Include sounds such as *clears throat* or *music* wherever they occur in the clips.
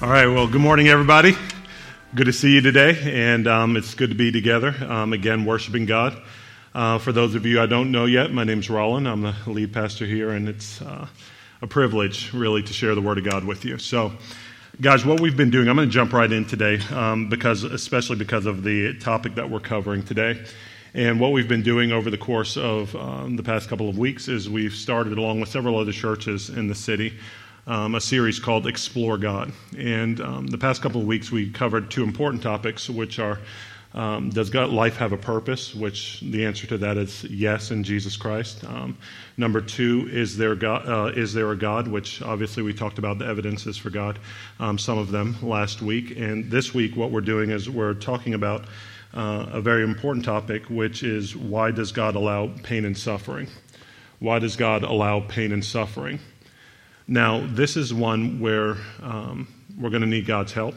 All right, well, good morning, everybody. Good to see you today, and um, it's good to be together um, again, worshiping God. Uh, for those of you I don't know yet, my name's Roland. I'm the lead pastor here, and it's uh, a privilege, really, to share the Word of God with you. So, guys, what we've been doing, I'm going to jump right in today, um, because especially because of the topic that we're covering today. And what we've been doing over the course of um, the past couple of weeks is we've started, along with several other churches in the city, um, a series called Explore God. And um, the past couple of weeks, we covered two important topics, which are um, Does God, life have a purpose? Which the answer to that is yes in Jesus Christ. Um, number two, is there, God, uh, is there a God? Which obviously we talked about the evidences for God, um, some of them last week. And this week, what we're doing is we're talking about uh, a very important topic, which is why does God allow pain and suffering? Why does God allow pain and suffering? Now, this is one where um, we're going to need God's help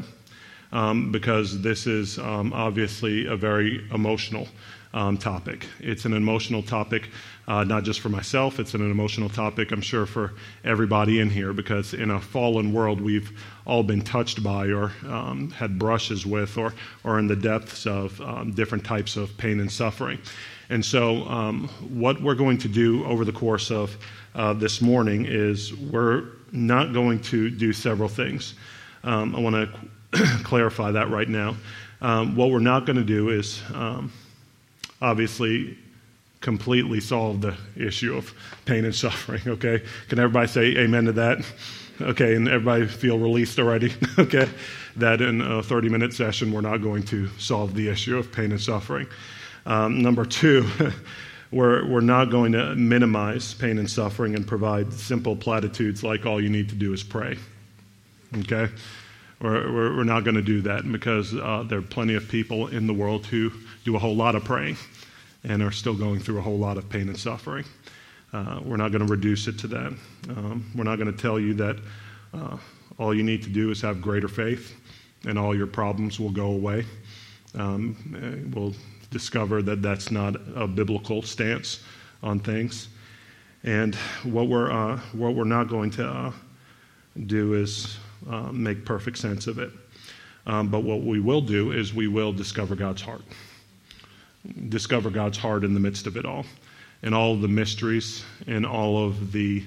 um, because this is um, obviously a very emotional um, topic. It's an emotional topic, uh, not just for myself, it's an emotional topic, I'm sure, for everybody in here because in a fallen world, we've all been touched by or um, had brushes with or, or in the depths of um, different types of pain and suffering. And so, what we're going to do over the course of uh, this morning is we're not going to do several things. Um, I want to *coughs* clarify that right now. Um, what we're not going to do is um, obviously completely solve the issue of pain and suffering, okay? Can everybody say amen to that? Okay, and everybody feel released already, *laughs* okay? That in a 30 minute session, we're not going to solve the issue of pain and suffering. Um, number two, *laughs* we're, we're not going to minimize pain and suffering and provide simple platitudes like all you need to do is pray. Okay? We're, we're not going to do that because uh, there are plenty of people in the world who do a whole lot of praying and are still going through a whole lot of pain and suffering. Uh, we're not going to reduce it to that. Um, we're not going to tell you that uh, all you need to do is have greater faith and all your problems will go away. Um, we'll discover that that's not a biblical stance on things. And what we're, uh, what we're not going to uh, do is uh, make perfect sense of it. Um, but what we will do is we will discover God's heart. Discover God's heart in the midst of it all, and all the mysteries, and all of the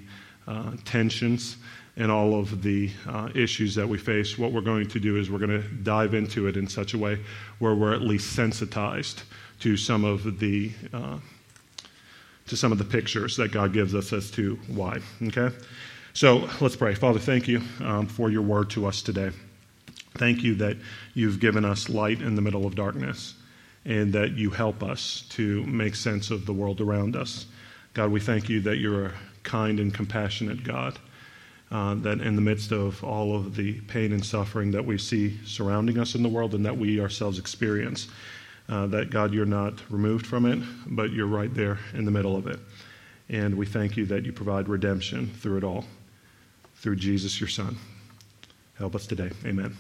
uh, tensions, and all of the uh, issues that we face. What we're going to do is we're going to dive into it in such a way where we're at least sensitized to some of the uh, to some of the pictures that God gives us as to why. Okay, so let's pray. Father, thank you um, for your word to us today. Thank you that you've given us light in the middle of darkness, and that you help us to make sense of the world around us. God, we thank you that you're a kind and compassionate God. Uh, that in the midst of all of the pain and suffering that we see surrounding us in the world and that we ourselves experience, uh, that God, you're not removed from it, but you're right there in the middle of it. And we thank you that you provide redemption through it all, through Jesus, your Son. Help us today. Amen.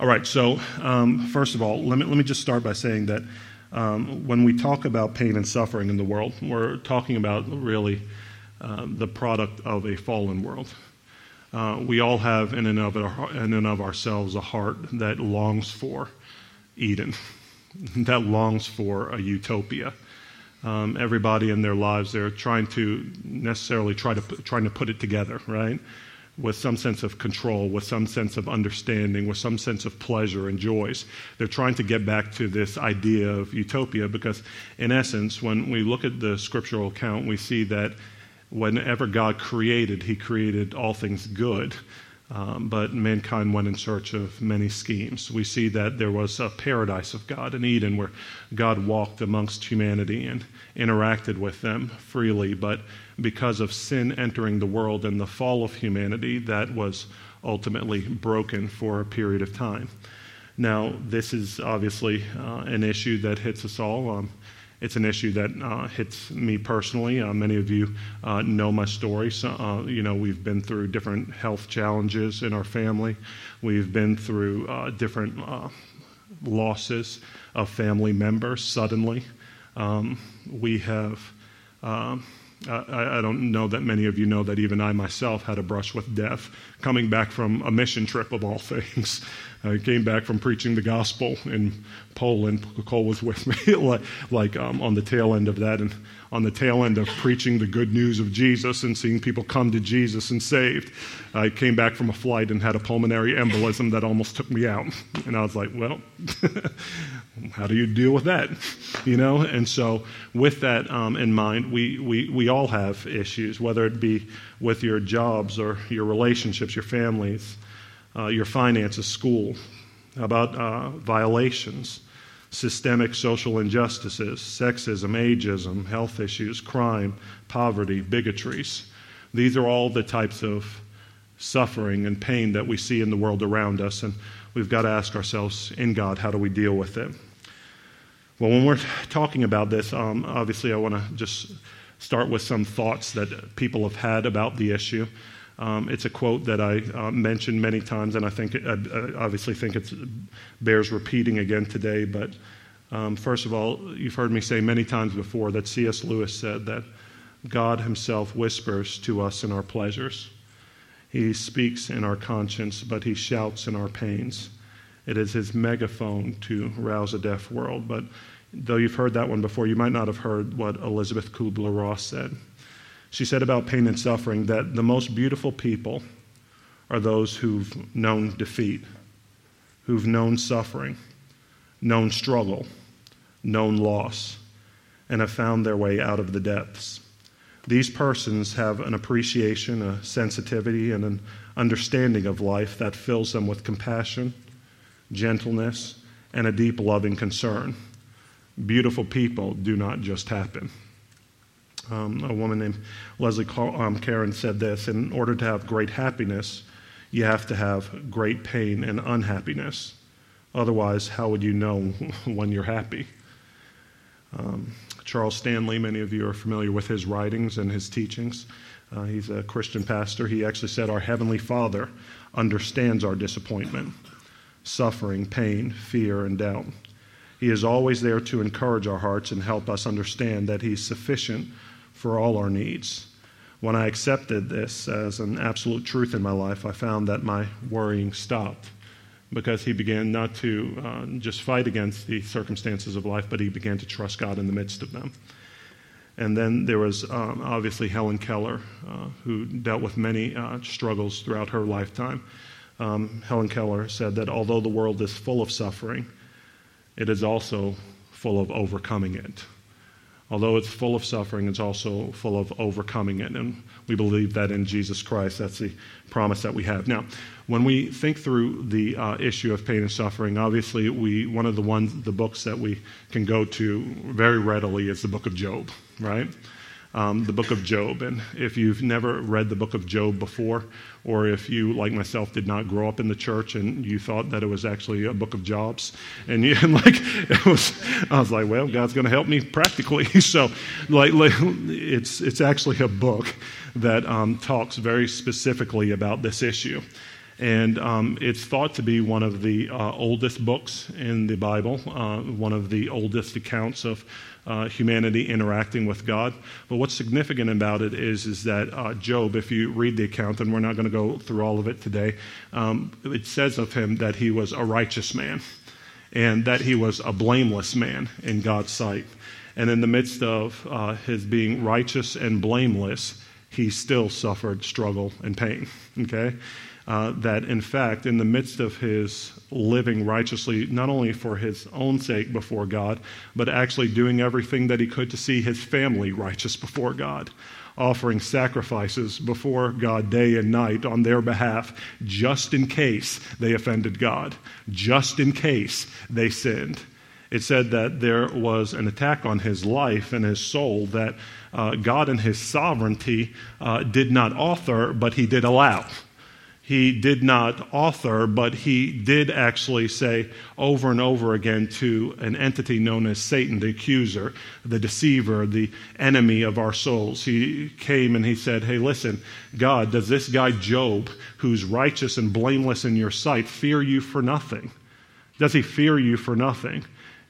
All right, so um, first of all, let me, let me just start by saying that um, when we talk about pain and suffering in the world, we're talking about really uh, the product of a fallen world. Uh, we all have in and, of, in and of ourselves a heart that longs for Eden *laughs* that longs for a utopia. Um, everybody in their lives, they're trying to necessarily try to trying to put it together, right? With some sense of control, with some sense of understanding, with some sense of pleasure and joys. They're trying to get back to this idea of utopia because, in essence, when we look at the scriptural account, we see that whenever God created, He created all things good. Um, but mankind went in search of many schemes. We see that there was a paradise of God in Eden where God walked amongst humanity and interacted with them freely. But because of sin entering the world and the fall of humanity, that was ultimately broken for a period of time. Now, this is obviously uh, an issue that hits us all. Um, it's an issue that uh, hits me personally. Uh, many of you uh, know my story. So, uh, you know, we've been through different health challenges in our family. We've been through uh, different uh, losses of family members suddenly. Um, we have um, I, I, don't know that many of you know that even I myself had a brush with death coming back from a mission trip of all *laughs* things. I came back from preaching the gospel in Poland. Cole was with me, *laughs* like, like um, on the tail end of that, and on the tail end of preaching the good news of Jesus and seeing people come to Jesus and saved. I came back from a flight and had a pulmonary embolism that almost took me out. And I was like, well, *laughs* how do you deal with that? *laughs* You know? And so, with that um, in mind, we, we, we all have issues, whether it be with your jobs or your relationships, your families, uh, your finances, school, about uh, violations systemic social injustices, sexism, ageism, health issues, crime, poverty, bigotries. These are all the types of suffering and pain that we see in the world around us, and we've got to ask ourselves in God, how do we deal with it? Well, when we're talking about this, um, obviously, I want to just start with some thoughts that people have had about the issue. Um, it's a quote that I uh, mentioned many times, and I think I, obviously think it bears repeating again today. But um, first of all, you've heard me say many times before that C.S. Lewis said that God Himself whispers to us in our pleasures. He speaks in our conscience, but He shouts in our pains. It is His megaphone to rouse a deaf world. But though you've heard that one before, you might not have heard what Elizabeth Kubler Ross said. She said about pain and suffering that the most beautiful people are those who've known defeat, who've known suffering, known struggle, known loss, and have found their way out of the depths. These persons have an appreciation, a sensitivity, and an understanding of life that fills them with compassion, gentleness, and a deep loving concern. Beautiful people do not just happen. Um, a woman named Leslie um, Caron said this In order to have great happiness, you have to have great pain and unhappiness. Otherwise, how would you know *laughs* when you're happy? Um, Charles Stanley, many of you are familiar with his writings and his teachings. Uh, he's a Christian pastor. He actually said, Our Heavenly Father understands our disappointment, suffering, pain, fear, and doubt. He is always there to encourage our hearts and help us understand that He's sufficient for all our needs. When I accepted this as an absolute truth in my life, I found that my worrying stopped because he began not to uh, just fight against the circumstances of life, but he began to trust God in the midst of them. And then there was um, obviously Helen Keller, uh, who dealt with many uh, struggles throughout her lifetime. Um, Helen Keller said that although the world is full of suffering, it is also full of overcoming it. Although it's full of suffering, it's also full of overcoming it. And we believe that in Jesus Christ. That's the promise that we have. Now, when we think through the uh, issue of pain and suffering, obviously, we, one of the ones, the books that we can go to very readily is the book of Job, right? Um, the book of Job. And if you've never read the book of Job before, or if you, like myself, did not grow up in the church and you thought that it was actually a book of jobs, and you *laughs* and like it was, I was like, well, God's going to help me practically. *laughs* so, like, it's it's actually a book that um, talks very specifically about this issue. And um, it's thought to be one of the uh, oldest books in the Bible, uh, one of the oldest accounts of uh, humanity interacting with God. But what's significant about it is, is that uh, Job, if you read the account, and we're not going to go through all of it today, um, it says of him that he was a righteous man and that he was a blameless man in God's sight. And in the midst of uh, his being righteous and blameless, he still suffered struggle and pain. Okay? Uh, that, in fact, in the midst of his living righteously, not only for his own sake before God, but actually doing everything that he could to see his family righteous before God, offering sacrifices before God day and night on their behalf, just in case they offended God, just in case they sinned. It said that there was an attack on his life and his soul that uh, God, in his sovereignty, uh, did not author, but he did allow he did not author, but he did actually say over and over again to an entity known as Satan, the accuser, the deceiver, the enemy of our souls. He came and he said, Hey, listen, God, does this guy Job, who's righteous and blameless in your sight, fear you for nothing? Does he fear you for nothing?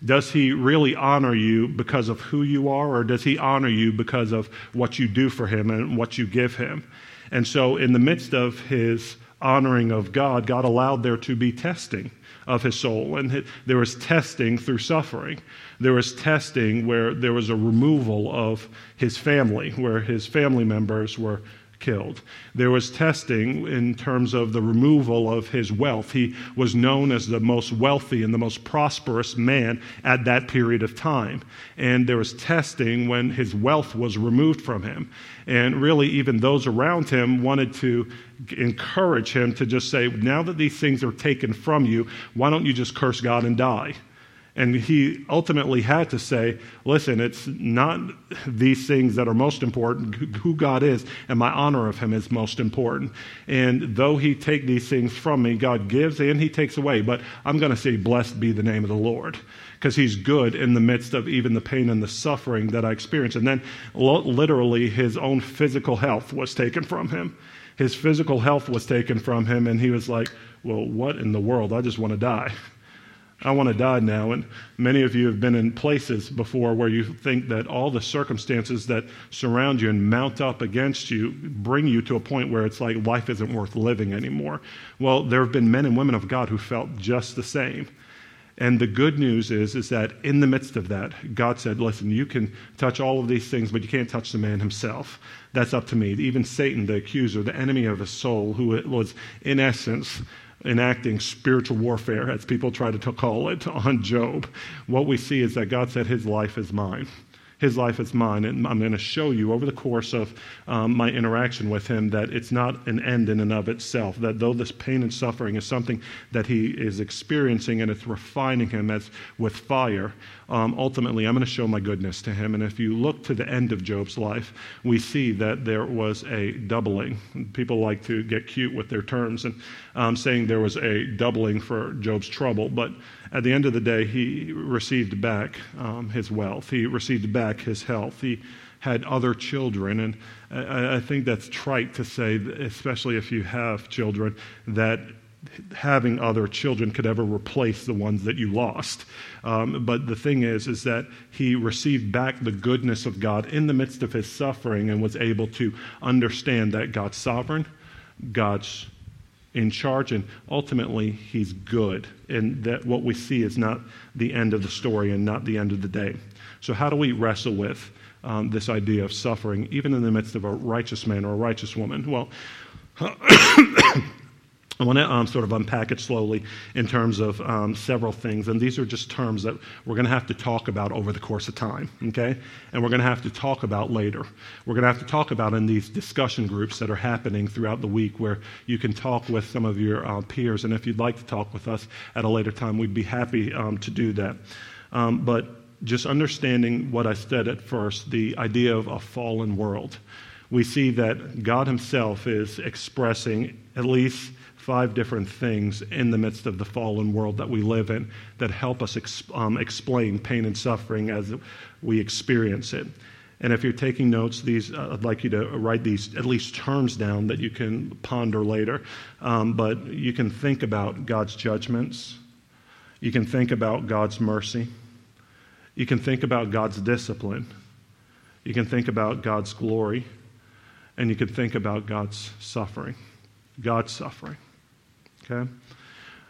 Does he really honor you because of who you are, or does he honor you because of what you do for him and what you give him? And so, in the midst of his honoring of God, God allowed there to be testing of his soul. And there was testing through suffering. There was testing where there was a removal of his family, where his family members were killed. There was testing in terms of the removal of his wealth. He was known as the most wealthy and the most prosperous man at that period of time. And there was testing when his wealth was removed from him. And really, even those around him wanted to encourage him to just say, now that these things are taken from you, why don't you just curse God and die? And he ultimately had to say, listen, it's not these things that are most important, who God is, and my honor of him is most important. And though he take these things from me, God gives and he takes away. But I'm going to say, blessed be the name of the Lord. Because he's good in the midst of even the pain and the suffering that I experience. And then literally his own physical health was taken from him. His physical health was taken from him, and he was like, well, what in the world? I just want to die. I want to die now. And many of you have been in places before where you think that all the circumstances that surround you and mount up against you bring you to a point where it's like life isn't worth living anymore. Well, there have been men and women of God who felt just the same. And the good news is, is that in the midst of that, God said, listen, you can touch all of these things, but you can't touch the man himself. That's up to me. Even Satan, the accuser, the enemy of his soul, who was in essence enacting spiritual warfare, as people try to call it, on Job, what we see is that God said, His life is mine. His life is mine. And I'm going to show you over the course of um, my interaction with him that it's not an end in and of itself. That though this pain and suffering is something that he is experiencing and it's refining him as with fire, um, ultimately I'm going to show my goodness to him. And if you look to the end of Job's life, we see that there was a doubling. People like to get cute with their terms and um, saying there was a doubling for Job's trouble, but at the end of the day, he received back um, his wealth. He received back his health. He had other children. And I, I think that's trite to say, especially if you have children, that having other children could ever replace the ones that you lost. Um, but the thing is, is that he received back the goodness of God in the midst of his suffering and was able to understand that God's sovereign, God's in charge, and ultimately, he's good. And that what we see is not the end of the story and not the end of the day. So, how do we wrestle with um, this idea of suffering, even in the midst of a righteous man or a righteous woman? Well, *coughs* *coughs* I want to um, sort of unpack it slowly in terms of um, several things. And these are just terms that we're going to have to talk about over the course of time, okay? And we're going to have to talk about later. We're going to have to talk about in these discussion groups that are happening throughout the week where you can talk with some of your uh, peers. And if you'd like to talk with us at a later time, we'd be happy um, to do that. Um, but just understanding what I said at first the idea of a fallen world. We see that God Himself is expressing at least five different things in the midst of the fallen world that we live in that help us um, explain pain and suffering as we experience it. And if you're taking notes, these uh, I'd like you to write these at least terms down that you can ponder later. Um, but you can think about God's judgments. You can think about God's mercy. You can think about God's discipline. You can think about God's glory. And you can think about God's suffering. God's suffering. Okay?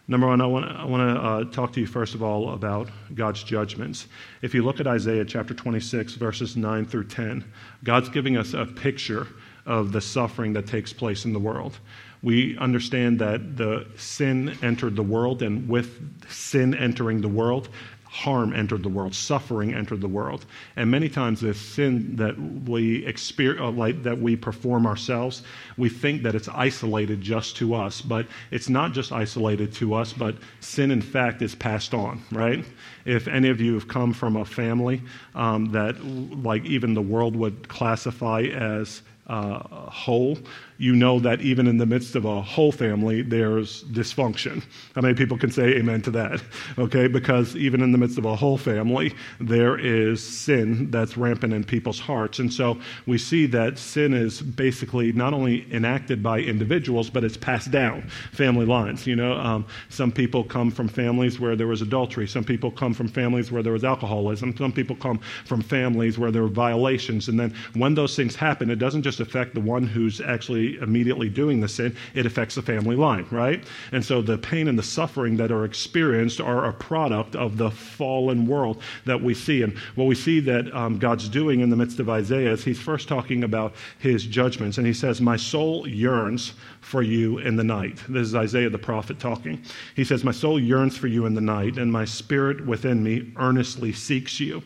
Number one, I want, I want to uh, talk to you first of all about God's judgments. If you look at Isaiah chapter 26, verses 9 through 10, God's giving us a picture of the suffering that takes place in the world. We understand that the sin entered the world, and with sin entering the world, harm entered the world, suffering entered the world. And many times the sin that we experience, uh, like, that we perform ourselves, we think that it's isolated just to us, but it's not just isolated to us, but sin in fact is passed on, right? If any of you have come from a family um, that like even the world would classify as uh, whole, you know that even in the midst of a whole family, there's dysfunction. How many people can say amen to that? *laughs* Okay, because even in the midst of a whole family, there is sin that's rampant in people's hearts. And so we see that sin is basically not only enacted by individuals, but it's passed down family lines. You know, um, some people come from families where there was adultery, some people come from families where there was alcoholism, some people come from families where there were violations. And then when those things happen, it doesn't just affect the one who's actually immediately doing the sin, it affects the family line, right? And so the pain and the suffering that are experienced are a product of the fallen world that we see. And what we see that um, God's doing in the midst of Isaiah is he's first talking about his judgments. And he says, My soul yearns for you in the night. This is Isaiah the prophet talking. He says, My soul yearns for you in the night, and my spirit within me earnestly seeks you.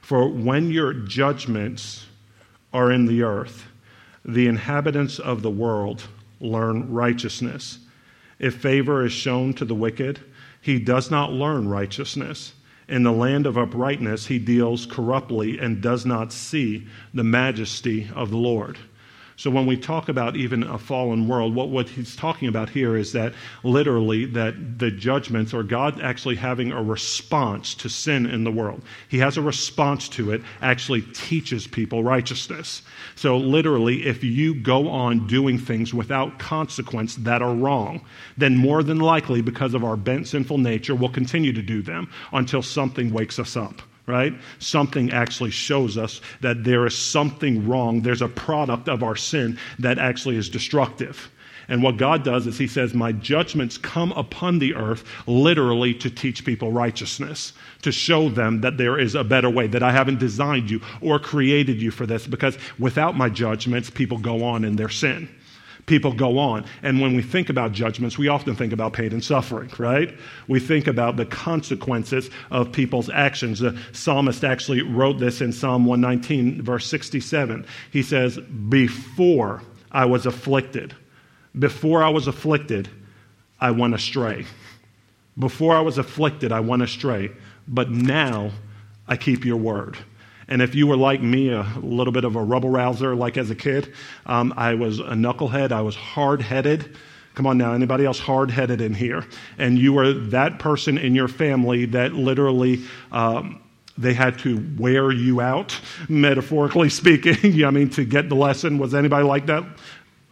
For when your judgments are in the earth, the inhabitants of the world learn righteousness. If favor is shown to the wicked, he does not learn righteousness. In the land of uprightness, he deals corruptly and does not see the majesty of the Lord. So when we talk about even a fallen world, what, what he's talking about here is that literally that the judgments or God actually having a response to sin in the world. He has a response to it, actually teaches people righteousness. So literally, if you go on doing things without consequence that are wrong, then more than likely, because of our bent sinful nature, we'll continue to do them until something wakes us up right? Something actually shows us that there is something wrong. There's a product of our sin that actually is destructive. And what God does is He says, My judgments come upon the earth literally to teach people righteousness, to show them that there is a better way, that I haven't designed you or created you for this, because without my judgments, people go on in their sin people go on. And when we think about judgments, we often think about pain and suffering, right? We think about the consequences of people's actions. The psalmist actually wrote this in Psalm 119, verse 67. He says, Before I was afflicted, before I was afflicted, I went astray. Before I was afflicted, I went astray. But now I keep your word. And if you were like me, a little bit of a rubble rouser, like as a kid, um, I was a knucklehead. I was hard headed. Come on now, anybody else hard headed in here? And you were that person in your family that literally. Um, they had to wear you out, *laughs* metaphorically speaking. *laughs* I mean, to get the lesson. Was anybody like that?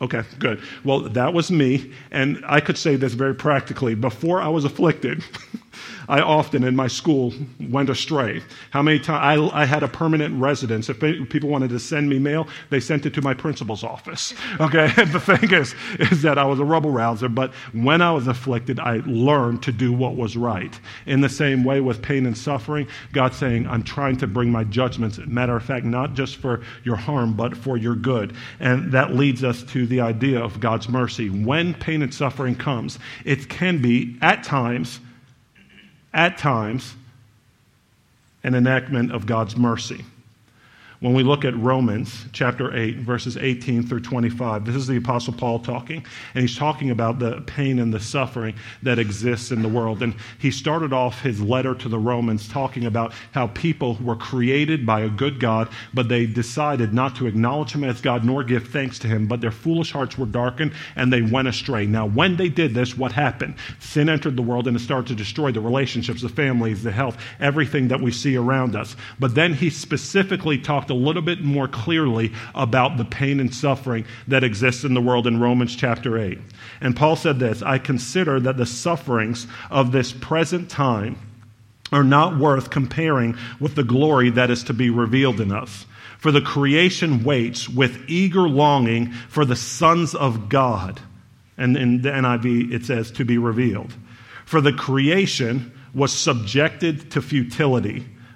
Okay, good. Well, that was me. And I could say this very practically. Before I was afflicted, *laughs* I often in my school went astray. How many times I, I, had a permanent residence. If people wanted to send me mail, they sent it to my principal's office. *laughs* Okay, *laughs* the thing is, is that I was a rubble rouser, but when I was afflicted, I learned to do what was right. In the same way with pain and suffering, God's saying, I'm trying to bring my judgments, matter of fact, not just for your harm, but for your good. And that leads us to the idea of God's mercy. When pain and suffering comes, it can be, at times, at times, an enactment of God's mercy. When we look at Romans chapter 8, verses 18 through 25, this is the Apostle Paul talking, and he's talking about the pain and the suffering that exists in the world. And he started off his letter to the Romans talking about how people were created by a good God, but they decided not to acknowledge him as God nor give thanks to him, but their foolish hearts were darkened and they went astray. Now, when they did this, what happened? Sin entered the world and it started to destroy the relationships, the families, the health, everything that we see around us. But then he specifically talked talked a little bit more clearly about the pain and suffering that exists in the world in Romans chapter 8. And Paul said this I consider that the sufferings of this present time are not worth comparing with the glory that is to be revealed in us. For the creation waits with eager longing for the sons of God. And in the NIV, it says to be revealed. For the creation was subjected to futility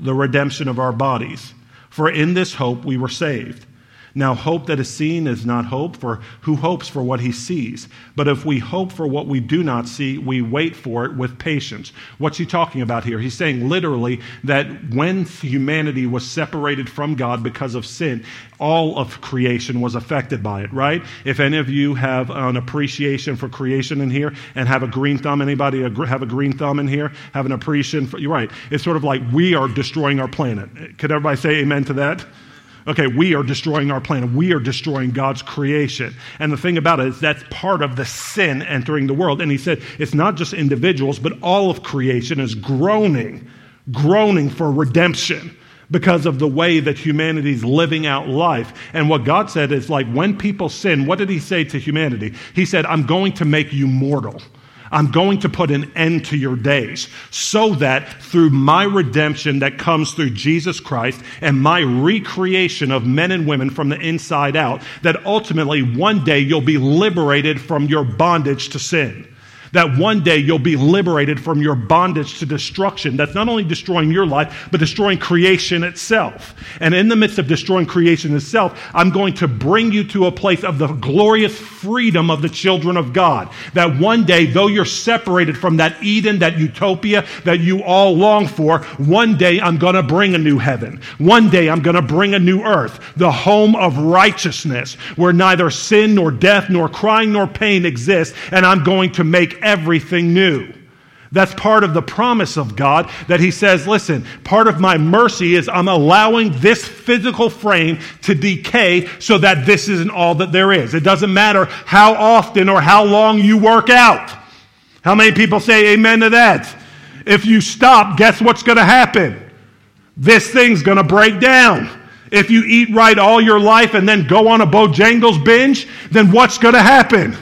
the redemption of our bodies. For in this hope we were saved. Now, hope that is seen is not hope, for who hopes for what he sees? But if we hope for what we do not see, we wait for it with patience. What's he talking about here? He's saying literally that when humanity was separated from God because of sin, all of creation was affected by it, right? If any of you have an appreciation for creation in here and have a green thumb, anybody have a green thumb in here? Have an appreciation for, you're right. It's sort of like we are destroying our planet. Could everybody say amen to that? Okay, we are destroying our planet. We are destroying God's creation. And the thing about it is that's part of the sin entering the world. And he said it's not just individuals, but all of creation is groaning, groaning for redemption because of the way that humanity is living out life. And what God said is like when people sin, what did he say to humanity? He said, I'm going to make you mortal. I'm going to put an end to your days so that through my redemption that comes through Jesus Christ and my recreation of men and women from the inside out, that ultimately one day you'll be liberated from your bondage to sin that one day you'll be liberated from your bondage to destruction. That's not only destroying your life, but destroying creation itself. And in the midst of destroying creation itself, I'm going to bring you to a place of the glorious freedom of the children of God. That one day, though you're separated from that Eden, that utopia that you all long for, one day I'm going to bring a new heaven. One day I'm going to bring a new earth, the home of righteousness, where neither sin nor death nor crying nor pain exists. And I'm going to make everything new. That's part of the promise of God that He says, listen, part of my mercy is I'm allowing this physical frame to decay so that this isn't all that there is. It doesn't matter how often or how long you work out. How many people say amen to that? If you stop, guess what's going to happen? This thing's going to break down. If you eat right all your life and then go on a Bojangles binge, then what's going to happen?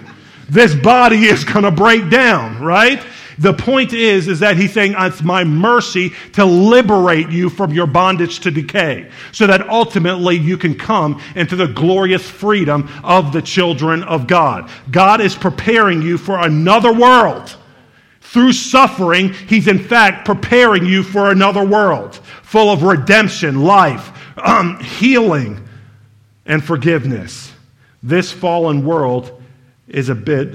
This body is going to break down, right? The point is, is that he's saying it's my mercy to liberate you from your bondage to decay so that ultimately you can come into the glorious freedom of the children of God. God is preparing you for another world. Through suffering, he's in fact preparing you for another world full of redemption, life, um, *clears throat* healing, and forgiveness. This fallen world is a bit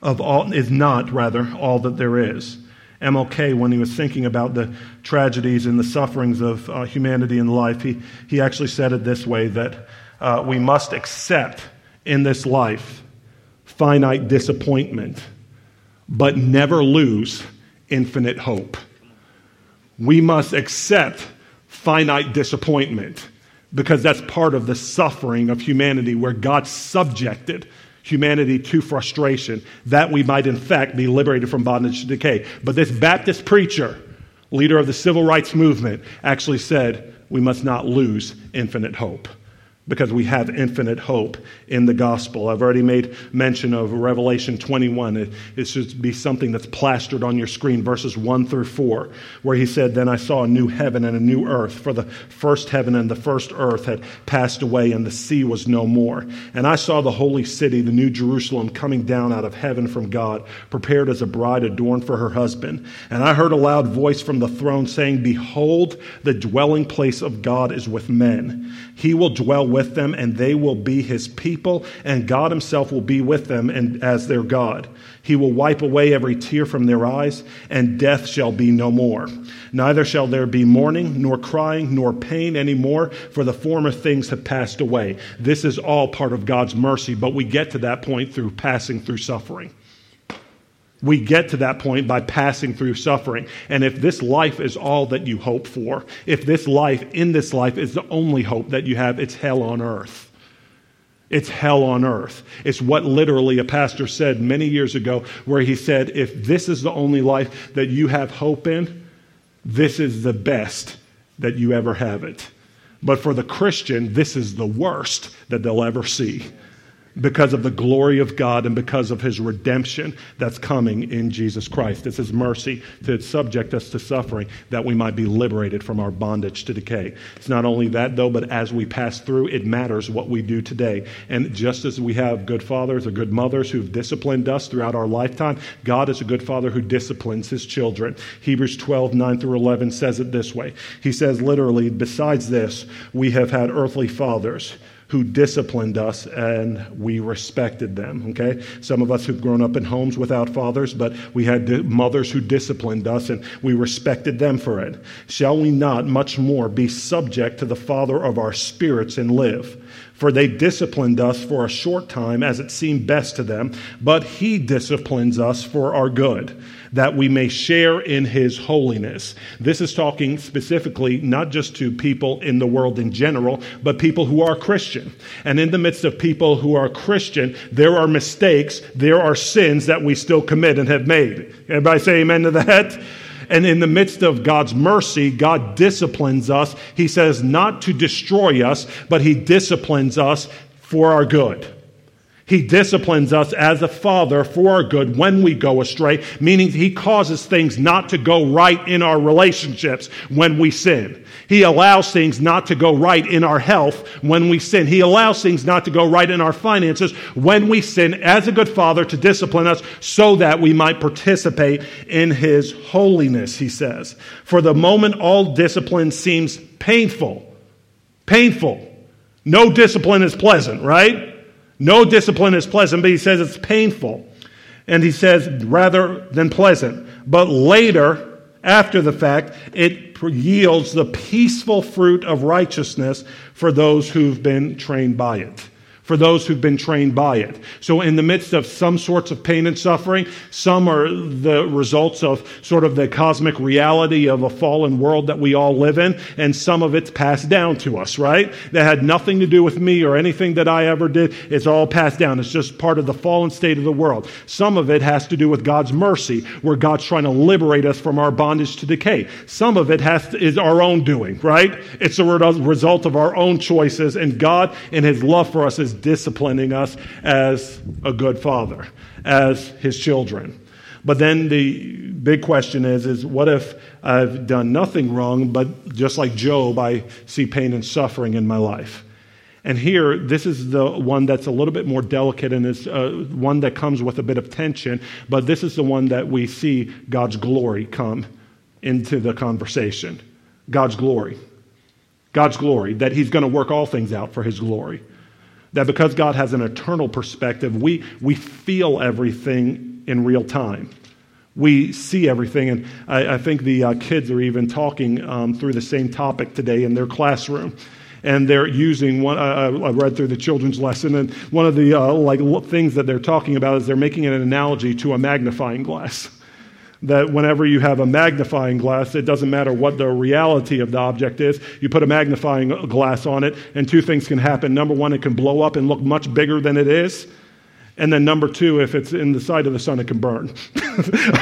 of all, is not, rather, all that there is. MLK, when he was thinking about the tragedies and the sufferings of uh, humanity in life, he, he actually said it this way that uh, we must accept in this life finite disappointment, but never lose infinite hope. We must accept finite disappointment because that's part of the suffering of humanity where God subjected humanity to frustration, that we might in fact be liberated from bondage to decay. But this Baptist preacher, leader of the civil rights movement, actually said we must not lose infinite hope because we have infinite hope in the gospel. I've already made mention of Revelation 21. It, it, should be something that's plastered on your screen, verses 1 through 4, where he said, Then I saw a new heaven and a new earth, for the first heaven and the first earth had passed away, and the sea was no more. And I saw the holy city, the new Jerusalem, coming down out of heaven from God, prepared as a bride adorned for her husband. And I heard a loud voice from the throne saying, Behold, the dwelling place of God is with men. He will dwell with them, and they will be his people, and God himself will be with them and as their God. He will wipe away every tear from their eyes, and death shall be no more. Neither shall there be mourning, nor crying, nor pain any more, for the former things have passed away. This is all part of God's mercy, but we get to that point through passing through suffering. We get to that point by passing through suffering. And if this life is all that you hope for, if this life, in this life, is the only hope that you have, it's hell on earth. It's hell on earth. It's what literally a pastor said many years ago, where he said, if this is the only life that you have hope in, this is the best that you ever have it. But for the Christian, this is the worst that they'll ever see. Because of the glory of God and because of his redemption that's coming in Jesus Christ. It's his mercy to subject us to suffering that we might be liberated from our bondage to decay. It's not only that, though, but as we pass through, it matters what we do today. And just as we have good fathers or good mothers who've disciplined us throughout our lifetime, God is a good father who disciplines his children. Hebrews 12, 9 through 11 says it this way He says literally, besides this, we have had earthly fathers who disciplined us and we respected them. Okay? Some of us who've grown up in homes without fathers, but we had mothers who disciplined us and we respected them for it. Shall we not much more be subject to the Father of our spirits and live? For they disciplined us for a short time as it seemed best to them, but he disciplines us for our good that we may share in his holiness. This is talking specifically not just to people in the world in general, but people who are Christian. And in the midst of people who are Christian, there are mistakes, there are sins that we still commit and have made. Everybody say amen to that? And in the midst of God's mercy, God disciplines us. He says not to destroy us, but He disciplines us for our good. He disciplines us as a father for our good when we go astray, meaning he causes things not to go right in our relationships when we sin. He allows things not to go right in our health when we sin. He allows things not to go right in our finances when we sin as a good father to discipline us so that we might participate in his holiness, he says. For the moment, all discipline seems painful. Painful. No discipline is pleasant, right? No discipline is pleasant, but he says it's painful. And he says rather than pleasant. But later, after the fact, it yields the peaceful fruit of righteousness for those who've been trained by it for those who've been trained by it. So, in the midst of some sorts of pain and suffering, some are the results of sort of the cosmic reality of a fallen world that we all live in, and some of it's passed down to us, right? That had nothing to do with me or anything that I ever did. It's all passed down. It's just part of the fallen state of the world. Some of it has to do with God's mercy, where God's trying to liberate us from our bondage to decay. Some of it has to, is our own doing, right? It's a result of our own choices, and God, in His love for us, is disciplining us as a good father, as his children. But then the big question is, is what if I've done nothing wrong, but just like Job, I see pain and suffering in my life? And here, this is the one that's a little bit more delicate and is uh, one that comes with a bit of tension, but this is the one that we see God's glory come into the conversation. God's glory. God's glory, that He's going to work all things out for His glory. That because God has an eternal perspective, we, we feel everything in real time. We see everything. And I, I think the uh, kids are even talking um, through the same topic today in their classroom and they're using one. I, I, read through the children's lesson, and one of the uh, like things that they're talking about is they're making an analogy to a magnifying glass *laughs* that whenever you have a magnifying glass, it doesn't matter what the reality of the object is. You put a magnifying glass on it, and two things can happen. Number one, it can blow up and look much bigger than it is. And then number two, if it's in the sight of the sun, it can burn. *laughs*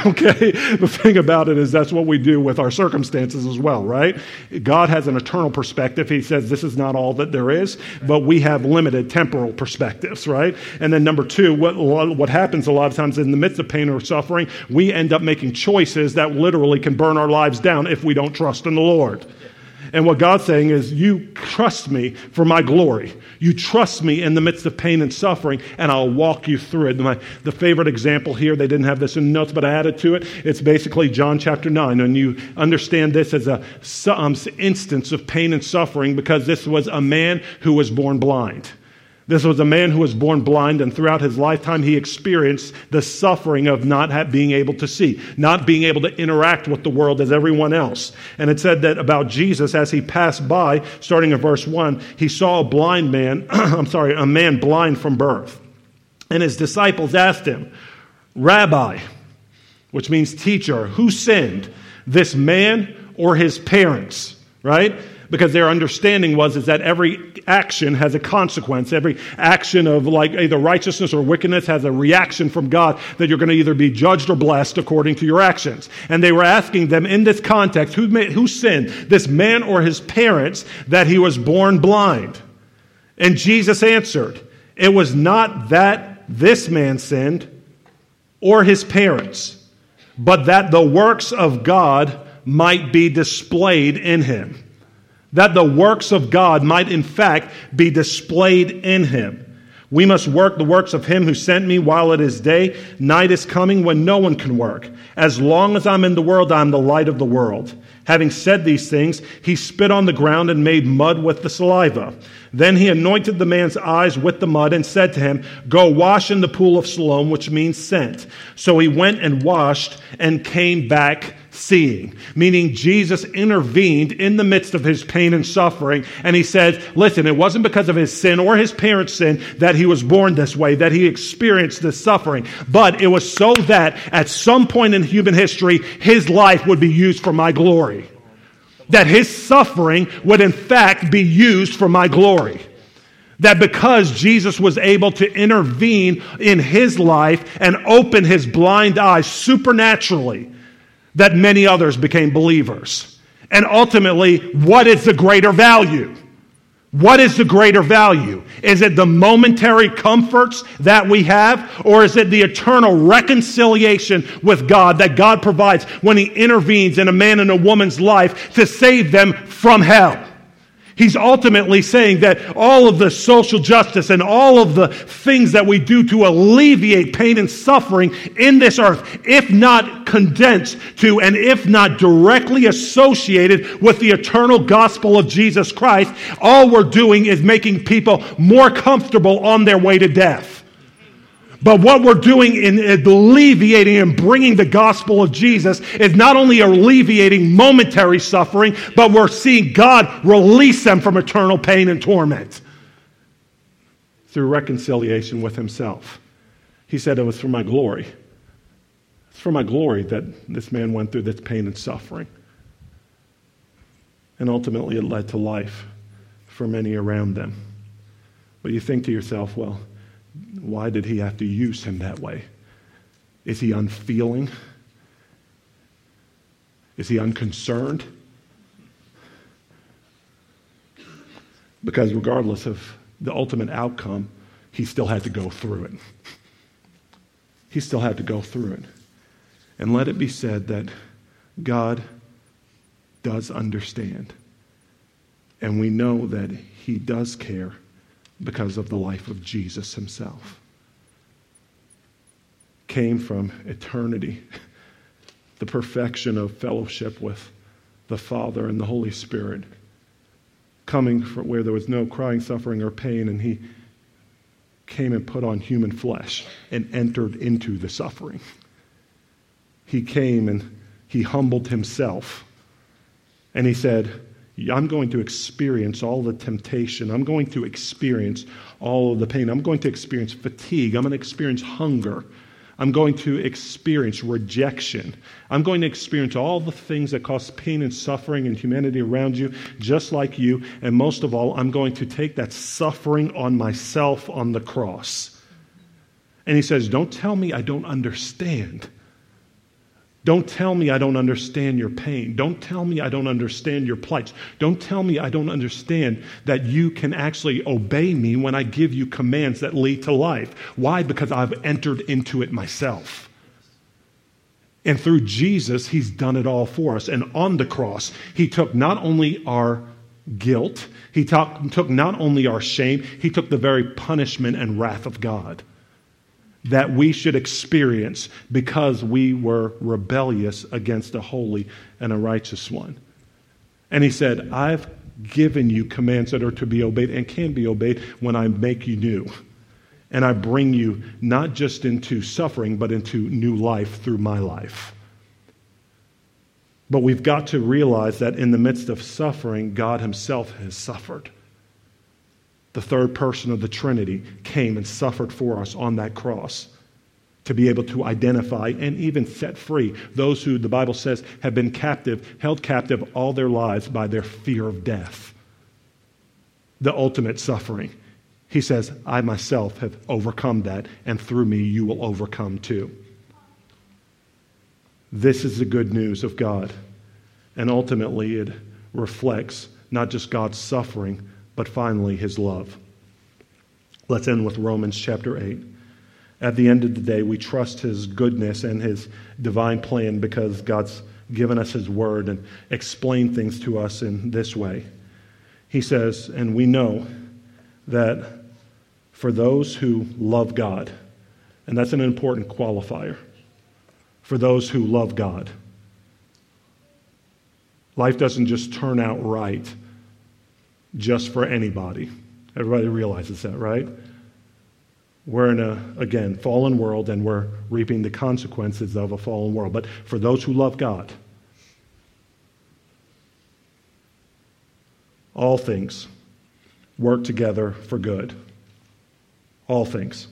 okay? The thing about it is that's what we do with our circumstances as well, right? God has an eternal perspective. He says this is not all that there is, but we have limited temporal perspectives, right? And then number two, what, what happens a lot of times in the midst of pain or suffering, we end up making choices that literally can burn our lives down if we don't trust in the Lord. And what God's saying is, you trust me for my glory. You trust me in the midst of pain and suffering, and I'll walk you through it. My, the favorite example here, they didn't have this in notes, but I added to it. It's basically John chapter 9. And you understand this as a um, instance of pain and suffering because this was a man who was born blind. This was a man who was born blind, and throughout his lifetime, he experienced the suffering of not being able to see, not being able to interact with the world as everyone else. And it said that about Jesus, as he passed by, starting in verse 1, he saw a blind man, *clears throat* I'm sorry, a man blind from birth. And his disciples asked him, Rabbi, which means teacher, who sinned, this man or his parents? Right? Because their understanding was is that every action has a consequence. Every action of like either righteousness or wickedness has a reaction from God that you're going to either be judged or blessed according to your actions. And they were asking them in this context, who, made, who sinned, this man or his parents, that he was born blind? And Jesus answered, It was not that this man sinned or his parents, but that the works of God might be displayed in him. That the works of God might, in fact, be displayed in him. We must work the works of him who sent me while it is day. Night is coming when no one can work. As long as I'm in the world, I'm the light of the world. Having said these things, he spit on the ground and made mud with the saliva. Then he anointed the man's eyes with the mud and said to him, Go wash in the pool of Siloam, which means sent. So he went and washed and came back seeing, meaning Jesus intervened in the midst of his pain and suffering. And he said, Listen, it wasn't because of his sin or his parents' sin that he was born this way, that he experienced this suffering, but it was so that at some point in human history, his life would be used for my glory. That his suffering would in fact be used for my glory that because Jesus was able to intervene in his life and open his blind eyes supernaturally, that many others became believers. And ultimately, what is the greater value? What is the greater value? Is it the momentary comforts that we have, or is it the eternal reconciliation with God that God provides when He intervenes in a man and a woman's life to save them from hell? He's ultimately saying that all of the social justice and all of the things that we do to alleviate pain and suffering in this earth, if not condensed to and if not directly associated with the eternal gospel of Jesus Christ, all we're doing is making people more comfortable on their way to death. But what we're doing in alleviating and bringing the gospel of Jesus is not only alleviating momentary suffering, but we're seeing God release them from eternal pain and torment through reconciliation with Himself. He said it was for my glory. It's for my glory that this man went through this pain and suffering. And ultimately, it led to life for many around them. But you think to yourself, well, why did he have to use him that way? Is he unfeeling? Is he unconcerned? Because regardless of the ultimate outcome, he still had to go through it. He still had to go through it. And let it be said that God does understand. And we know that he does care because of the life of Jesus himself. Came from eternity, the perfection of fellowship with the Father and the Holy Spirit, coming from where there was no crying, suffering, or pain, and he came and put on human flesh and entered into the suffering. He came and he humbled himself. And he said, I'm going to experience all the temptation. I'm going to experience all of the pain. I'm going to experience fatigue. I'm going to experience hunger. I'm going to experience rejection. I'm going to experience all the things that cause pain and suffering and humanity around you, just like you. And most of all, I'm going to take that suffering on myself on the cross. And he says, Don't tell me I don't understand. Don't tell me I don't understand your pain. Don't tell me I don't understand your plights. Don't tell me I don't understand that you can actually obey me when I give you commands that lead to life. Why? Because I've entered into it myself. And through Jesus, He's done it all for us. And on the cross, He took not only our guilt, He took, not only our shame, He took the very punishment and wrath of God that we should experience because we were rebellious against a holy and a righteous one. And he said, I've given you commands that are to be obeyed and can be obeyed when I make you new. And I bring you not just into suffering, but into new life through my life. But we've got to realize that in the midst of suffering, God Himself has suffered the third person of the Trinity, came and suffered for us on that cross to be able to identify and even set free those who the Bible says have been captive, held captive all their lives by their fear of death, the ultimate suffering. He says, I myself have overcome that, and through me you will overcome too. This is the good news of God. And ultimately, it reflects not just God's suffering, but finally, his love. Let's end with Romans chapter 8. At the end of the day, we trust his goodness and his divine plan because God's given us his word and explained things to us in this way. He says, and we know that for those who love God, and that's an important qualifier, for those who love God, life doesn't just turn out right just for anybody. Everybody realizes that, right? We're in a, again, fallen world and we're reaping the consequences of a fallen world. But for those who love God, all things work together for good. All things.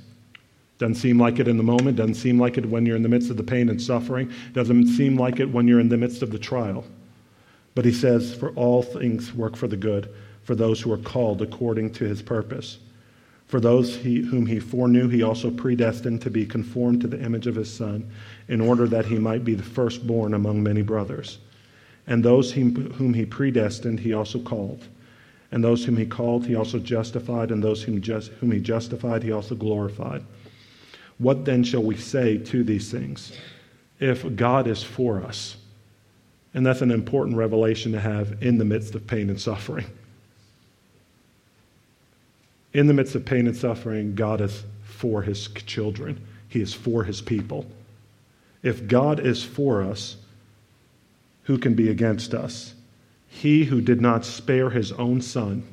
Doesn't seem like it in the moment, doesn't seem like it when you're in the midst of the pain and suffering, doesn't seem like it when you're in the midst of the trial. But he says, For all things work for the good, for those who are called according to his purpose. For those he, whom he foreknew, he also predestined to be conformed to the image of his Son, in order that he might be the firstborn among many brothers. And those whom he predestined, he also called. And those whom he called, he also justified. And those whom, just, whom he justified, he also glorified. What then shall we say to these things? If God is for us, and that's an important revelation to have in the midst of pain and suffering in the midst of pain and suffering, God is for his children, he is for his people. If God is for us, who can be against us? He who did not spare his own son,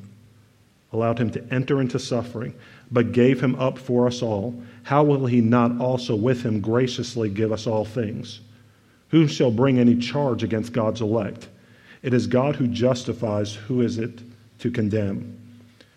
allowed him to enter into suffering, but gave him up for us all, how will he not also with him graciously give us all things? Who shall bring any charge against God's elect? It is God who justifies. Who is it to condemn?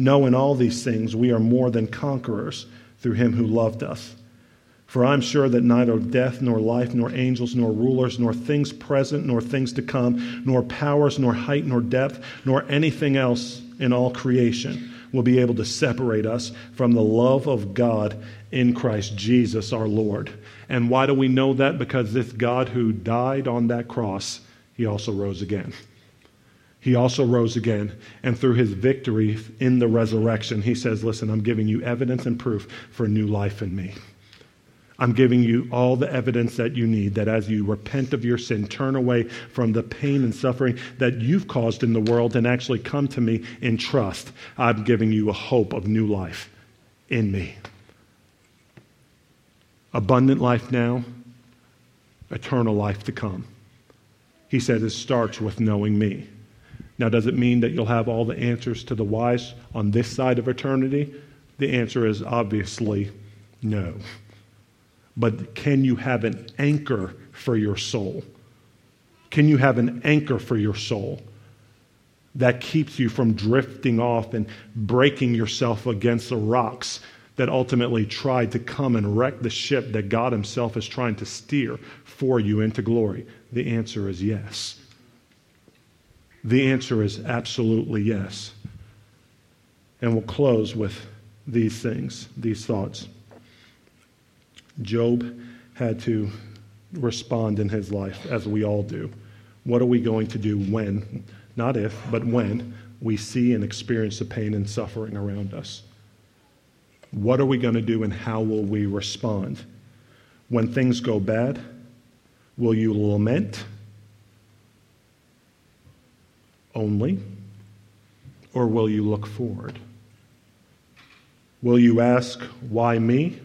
No, in all these things we are more than conquerors through him who loved us. For I'm sure that neither death, nor life, nor angels, nor rulers, nor things present, nor things to come, nor powers, nor height, nor depth, nor anything else in all creation will be able to separate us from the love of God in Christ Jesus our Lord. And why do we know that? Because this God who died on that cross, he also rose again he also rose again. And through his victory in the resurrection, he says, Listen, I'm giving you evidence and proof for new life in me. I'm giving you all the evidence that you need that as you repent of your sin, turn away from the pain and suffering that you've caused in the world, and actually come to me in trust, I'm giving you a hope of new life in me. Abundant life now, eternal life to come. He said it starts with knowing me. Now, does it mean that you'll have all the answers to the whys on this side of eternity? The answer is obviously no. But can you have an anchor for your soul? Can you have an anchor for your soul that keeps you from drifting off and breaking yourself against the rocks that ultimately tried to come and wreck the ship that God Himself is trying to steer for you into glory? The answer is yes. The answer is absolutely yes. And we'll close with these things, these thoughts. Job had to respond in his life, as we all do. What are we going to do when, not if, but when, we see and experience the pain and suffering around us? What are we going to do and how will we respond? When things go bad, will you lament? Only? Or will you look forward? Will you ask, why me?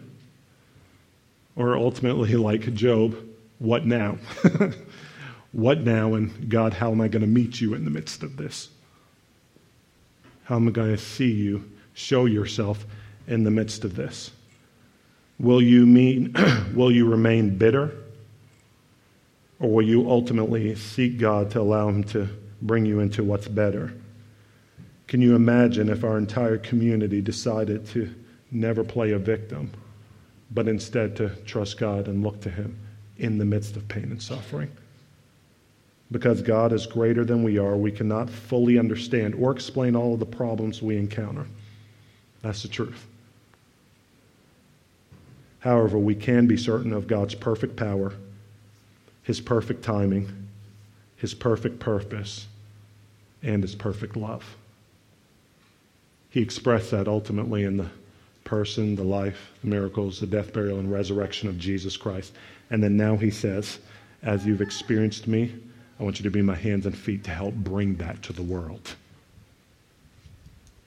Or ultimately, like Job, what now? *laughs* what now? And God, how am I going to meet you in the midst of this? How am I going to see you show yourself in the midst of this? Will you mean *clears throat* will you remain bitter? Or will you ultimately seek God to allow him to bring you into what's better. Can you imagine if our entire community decided to never play a victim, but instead to trust God and look to Him in the midst of pain and suffering. Because God is greater than we are, we cannot fully understand or explain all of the problems we encounter. That's the truth. However, we can be certain of God's perfect power, His perfect timing, His perfect purpose, and His perfect love. He expressed that ultimately in the person, the life, the miracles, the death, burial, and resurrection of Jesus Christ. And then now He says, As you've experienced me, I want you to be my hands and feet to help bring that to the world.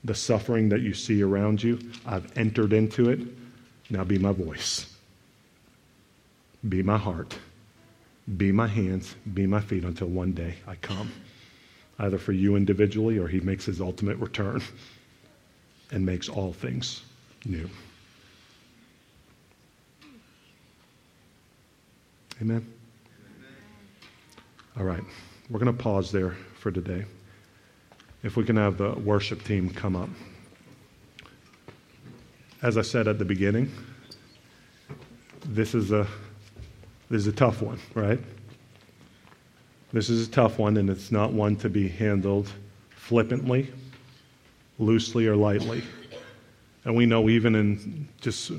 The suffering that you see around you, I've entered into it. Now be my voice. Be my heart. Be my hands. Be my feet until one day I come, either for you individually or he makes his ultimate return and makes all things new. Amen. All right, we're going to pause there for today. If we can have the worship team come up. As I said at the beginning, this is a this is a tough one, right? This is a tough one, and it's not one to be handled flippantly, loosely, or lightly. And we know even in just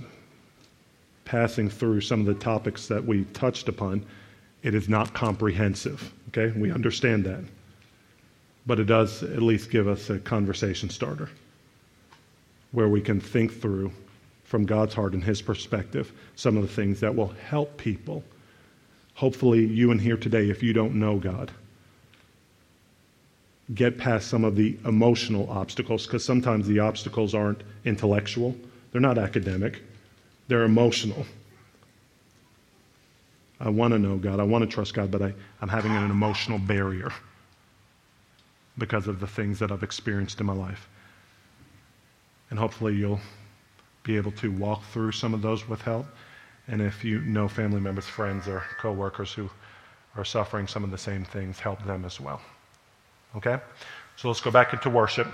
passing through some of the topics that we touched upon, it is not comprehensive. Okay? We understand that. But it does at least give us a conversation starter where we can think through from God's heart and His perspective some of the things that will help people. Hopefully, you in here today, if you don't know God, get past some of the emotional obstacles because sometimes the obstacles aren't intellectual, they're not academic, they're emotional. I want to know God. I want to trust God, but I, I'm having an emotional barrier because of the things that I've experienced in my life. And hopefully you'll be able to walk through some of those with help. And if you know family members, friends, or coworkers who are suffering some of the same things, help them as well. Okay? So let's go back into worship,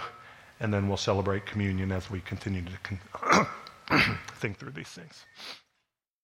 and then we'll celebrate communion as we continue to con- *coughs* think through these things.